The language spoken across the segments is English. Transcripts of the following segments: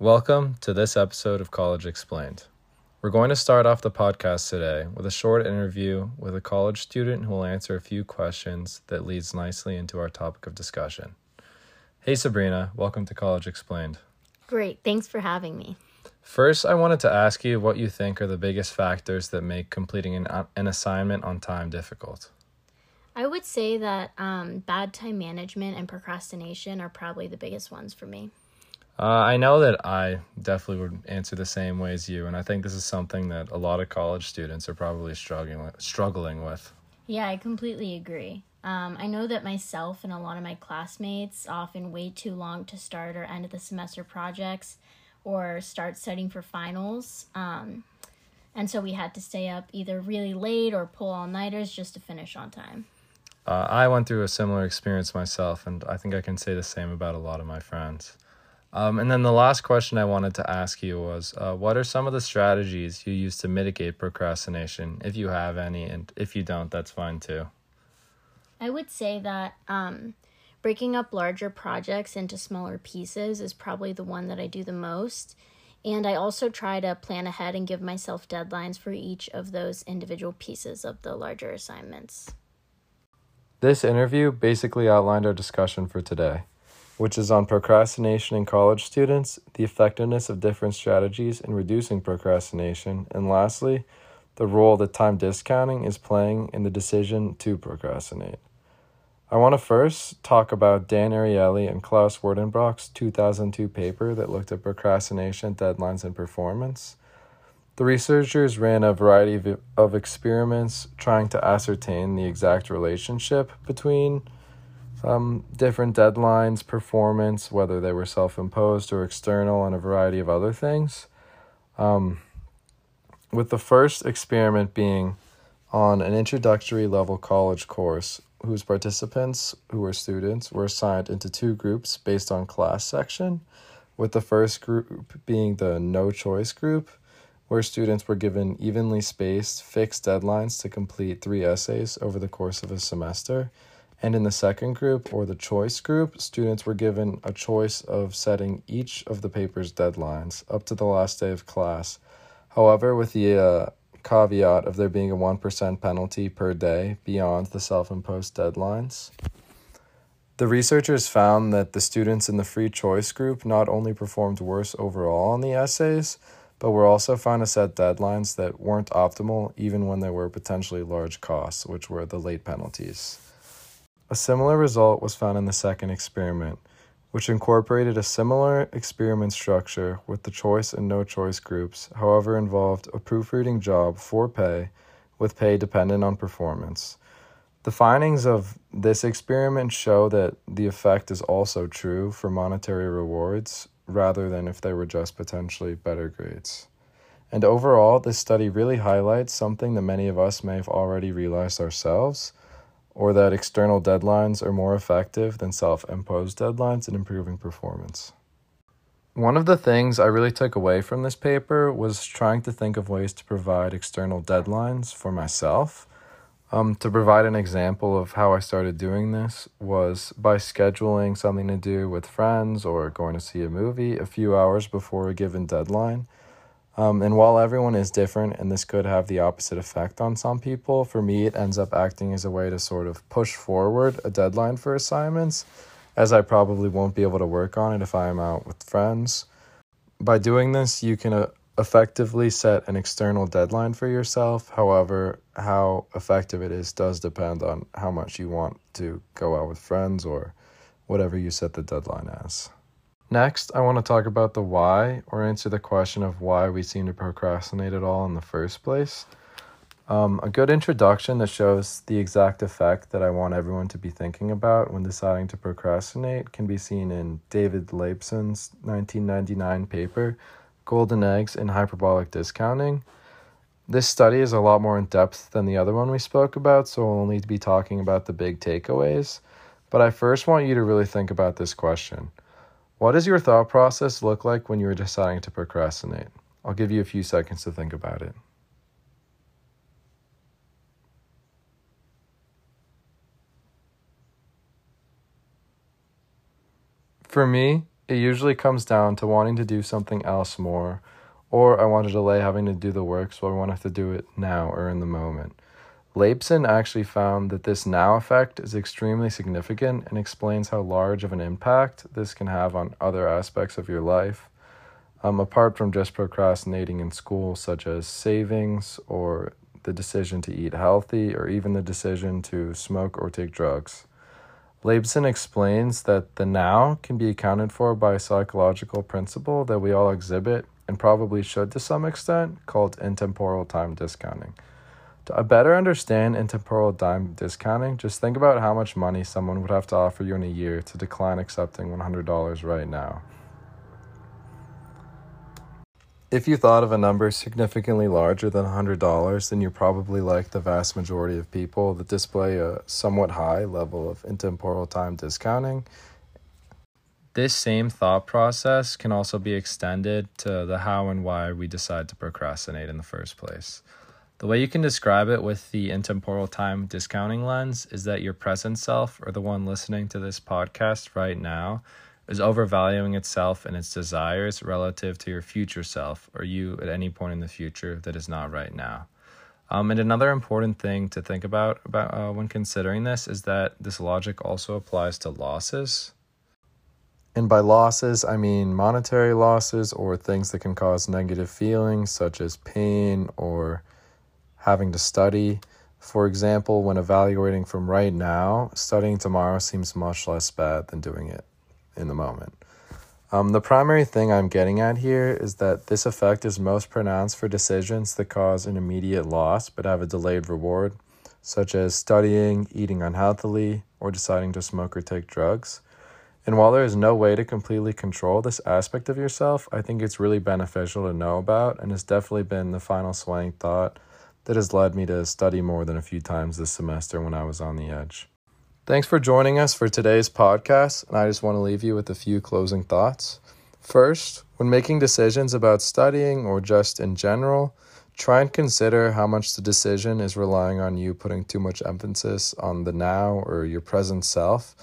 Welcome to this episode of College Explained. We're going to start off the podcast today with a short interview with a college student who will answer a few questions that leads nicely into our topic of discussion. Hey Sabrina, welcome to College Explained. Great, thanks for having me. First, I wanted to ask you what you think are the biggest factors that make completing an, an assignment on time difficult. I would say that um, bad time management and procrastination are probably the biggest ones for me. Uh, I know that I definitely would answer the same way as you, and I think this is something that a lot of college students are probably struggling with, struggling with. Yeah, I completely agree. Um, I know that myself and a lot of my classmates often wait too long to start or end of the semester projects or start studying for finals. Um, and so we had to stay up either really late or pull all nighters just to finish on time. Uh, I went through a similar experience myself, and I think I can say the same about a lot of my friends. Um, and then the last question I wanted to ask you was uh, what are some of the strategies you use to mitigate procrastination, if you have any, and if you don't, that's fine too. I would say that um, breaking up larger projects into smaller pieces is probably the one that I do the most. And I also try to plan ahead and give myself deadlines for each of those individual pieces of the larger assignments. This interview basically outlined our discussion for today which is on procrastination in college students, the effectiveness of different strategies in reducing procrastination, and lastly, the role that time discounting is playing in the decision to procrastinate. I want to first talk about Dan Ariely and Klaus Wertenbroch's 2002 paper that looked at procrastination, deadlines, and performance. The researchers ran a variety of, of experiments trying to ascertain the exact relationship between um, different deadlines, performance, whether they were self imposed or external, and a variety of other things. Um, with the first experiment being on an introductory level college course, whose participants, who were students, were assigned into two groups based on class section, with the first group being the no choice group, where students were given evenly spaced, fixed deadlines to complete three essays over the course of a semester and in the second group, or the choice group, students were given a choice of setting each of the paper's deadlines up to the last day of class. However, with the uh, caveat of there being a 1% penalty per day beyond the self imposed deadlines. The researchers found that the students in the free choice group not only performed worse overall on the essays, but were also found to set deadlines that weren't optimal even when there were potentially large costs, which were the late penalties. A similar result was found in the second experiment, which incorporated a similar experiment structure with the choice and no choice groups, however, involved a proofreading job for pay, with pay dependent on performance. The findings of this experiment show that the effect is also true for monetary rewards rather than if they were just potentially better grades. And overall, this study really highlights something that many of us may have already realized ourselves or that external deadlines are more effective than self imposed deadlines in improving performance. One of the things I really took away from this paper was trying to think of ways to provide external deadlines for myself. Um, to provide an example of how I started doing this was by scheduling something to do with friends or going to see a movie a few hours before a given deadline um, and while everyone is different and this could have the opposite effect on some people, for me, it ends up acting as a way to sort of push forward a deadline for assignments, as I probably won't be able to work on it if I am out with friends. By doing this, you can uh, effectively set an external deadline for yourself. However, how effective it is does depend on how much you want to go out with friends or whatever you set the deadline as. Next, I want to talk about the why or answer the question of why we seem to procrastinate at all in the first place. Um, a good introduction that shows the exact effect that I want everyone to be thinking about when deciding to procrastinate can be seen in David Laibson's 1999 paper, Golden Eggs in Hyperbolic Discounting. This study is a lot more in depth than the other one we spoke about, so we'll only be talking about the big takeaways. But I first want you to really think about this question what does your thought process look like when you're deciding to procrastinate? I'll give you a few seconds to think about it. For me, it usually comes down to wanting to do something else more, or I want to delay having to do the work, so I want to have to do it now or in the moment. Laibson actually found that this now effect is extremely significant and explains how large of an impact this can have on other aspects of your life, um, apart from just procrastinating in school, such as savings or the decision to eat healthy or even the decision to smoke or take drugs. Laibson explains that the now can be accounted for by a psychological principle that we all exhibit and probably should to some extent, called intemporal time discounting. To better understand intemporal time discounting, just think about how much money someone would have to offer you in a year to decline accepting $100 right now. If you thought of a number significantly larger than $100, then you're probably like the vast majority of people that display a somewhat high level of intemporal time discounting. This same thought process can also be extended to the how and why we decide to procrastinate in the first place. The way you can describe it with the intemporal time discounting lens is that your present self, or the one listening to this podcast right now, is overvaluing itself and its desires relative to your future self, or you at any point in the future that is not right now. Um, and another important thing to think about about uh, when considering this is that this logic also applies to losses. And by losses, I mean monetary losses or things that can cause negative feelings, such as pain or having to study. For example, when evaluating from right now, studying tomorrow seems much less bad than doing it in the moment. Um, the primary thing I'm getting at here is that this effect is most pronounced for decisions that cause an immediate loss but have a delayed reward, such as studying, eating unhealthily, or deciding to smoke or take drugs. And while there is no way to completely control this aspect of yourself, I think it's really beneficial to know about and has definitely been the final swaying thought that has led me to study more than a few times this semester when I was on the edge. Thanks for joining us for today's podcast, and I just want to leave you with a few closing thoughts. First, when making decisions about studying or just in general, try and consider how much the decision is relying on you putting too much emphasis on the now or your present self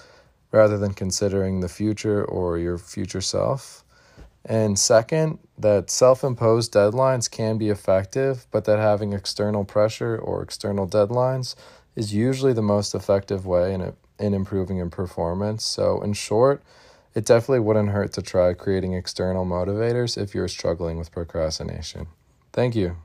rather than considering the future or your future self. And second, that self imposed deadlines can be effective, but that having external pressure or external deadlines is usually the most effective way in, in improving in performance. So, in short, it definitely wouldn't hurt to try creating external motivators if you're struggling with procrastination. Thank you.